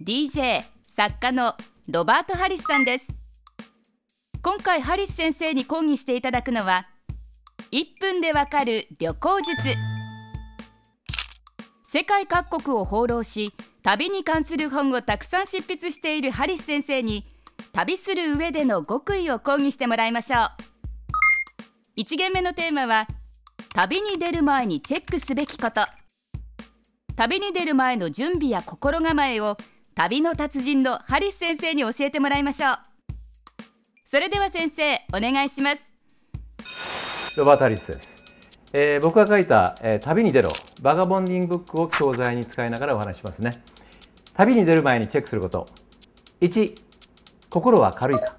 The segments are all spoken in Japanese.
DJ 作家のロバート・ハリスさんです。今回ハリス先生に講義していただくのは1分でわかる旅行術。世界各国を放浪し旅に関する本をたくさん執筆しているハリス先生に旅する上での極意を講義してもらいましょう。1限目のテーマは旅に出る前にチェックすべきこと。旅に出る前の準備や心構えを旅の達人のハリス先生に教えてもらいましょう。それでは先生お願いします。ロバート・ハリスです、えー僕が書いた、えー旅に出ろバガボンディングブックを教材に使いながらお話しますね。旅に出る前にチェックすること。1心は軽いか。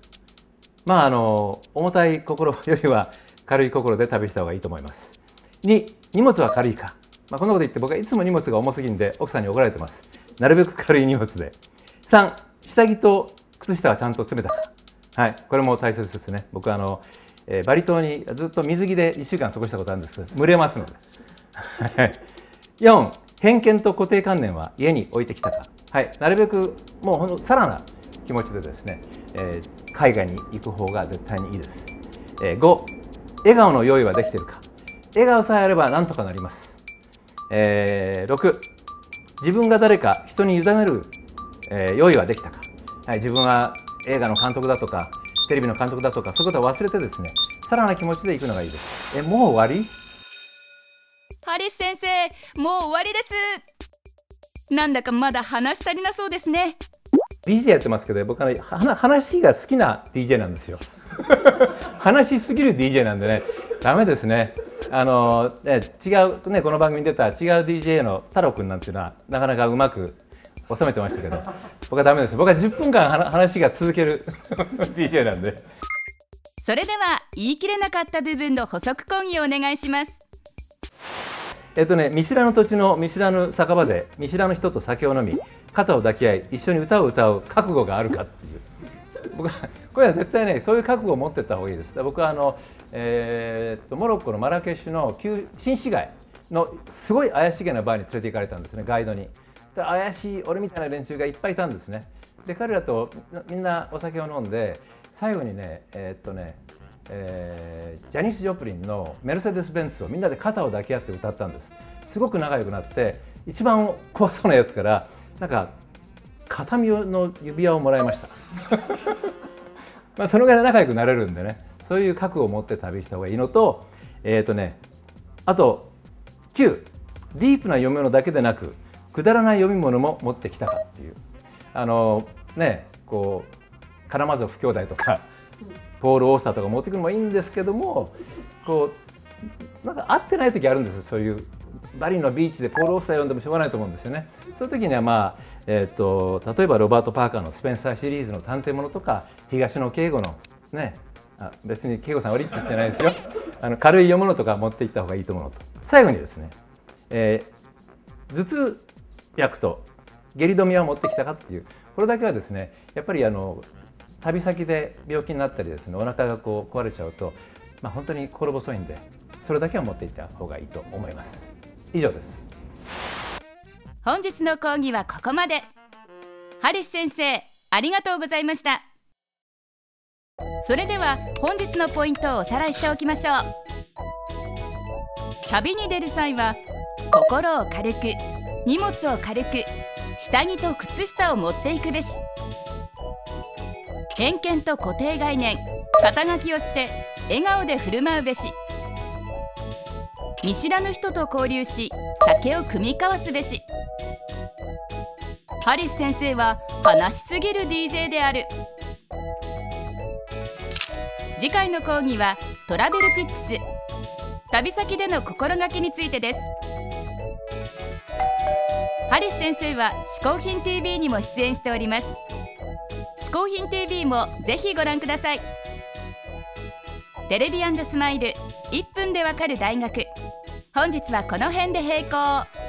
まああの重たい心よりは軽い心で旅した方がいいと思います。2荷物は軽いか、まあ、こんなこと言って僕はいつも荷物が重すぎるんで奥さんに怒られてます。なるべく軽い荷物で。3下着と靴下はちゃんと詰めたかはいこれも大切ですね。僕はあの、えーバリ島にずっと水着で1週間過ごしたことあるんですけど蒸れますので。4偏見と固定観念は家に置いてきたか、はい、なるべくもうほんとさらな気持ちでですね、えー海外に行く方が絶対にいいです、えー5笑顔の用意はできてるか。笑顔さえあればなんとかなります、えー6自分が誰か人に委ねる、えー用意はできたか、はい、自分は映画の監督だとかテレビの監督だとかそういうことは忘れてですねさらな気持ちで行くのがいいです。えもう終わり？ハリス先生もう終わりです。なんだかまだ話し足りなそうですね。DJ やってますけど僕はねは話が好きな DJ なんですよ。話しすぎる DJ なんでねダメですねあのね違うねこの番組に出た違う DJ の太郎くんなんていうのはなかなかうまく収めてましたけど 僕はダメです。僕は10分間は話が続ける DJ なんで。それでは言い切れなかった部分の補足講義をお願いします。えっとね見知らぬ土地の見知らぬ酒場で見知らぬ人と酒を飲み肩を抱き合い一緒に歌を歌う覚悟があるかっていう僕はこれは絶対ねそういう覚悟を持ってった方がいいです。僕はあの、えーっとモロッコのマラケシュの旧新市街のすごい怪しげなバーに連れて行かれたんですねガイドに。怪しい俺みたいな連中がいっぱいいたんですね。で彼らとみんなお酒を飲んで最後にねえーっとねえージャニス・ジョプリンの「メルセデス・ベンツ」をみんなで肩を抱き合って歌ったんです。すごく仲良くなって一番怖そうなやつからなんか形見の指輪をもらいました。まあそのぐらい仲良くなれるんでね。そういう覚悟を持って旅した方がいいのとえっ、とねあと9ディープな読み物だけでなくくだらない読み物も持ってきたかっていう。あのねこうカラマゾフ兄弟とか ポール・オースターとか持ってくるのもいいんですけどもこうなんか合ってない時あるんですよそういうバリのビーチでポール・オースター読んでもしょうがないと思うんですよね。そういう時にはまあ、えー、と例えばロバート・パーカーのスペンサーシリーズの探偵物とか東野圭吾のねあ別に圭吾さん悪いって言ってないですよ。あの軽い読むのとか持っていった方がいいと思うのと。最後にですね、えー頭痛薬と下痢止めは持ってきたかっていう。これだけはですねやっぱりあの旅先で病気になったりですねお腹がこう壊れちゃうと、まあ、本当に心細いんでそれだけは持っていった方がいいと思います。以上です。本日の講義はここまで。ハリス先生ありがとうございました。それでは本日のポイントをおさらいしておきましょう。旅に出る際は心を軽く荷物を軽く下着と靴下を持っていくべし。偏見と固定概念肩書きを捨て笑顔で振る舞うべし。見知らぬ人と交流し酒を酌み交わすべし。ハリス先生は話しすぎる DJ である。次回の講義はトラベルティップス。旅先での心がけについてです。ハリス先生は「嗜好品 TV」にも出演しております。嗜好品 TV もぜひご覧ください。テレビスマイル1分でわかる大学。本日はこの辺で閉校。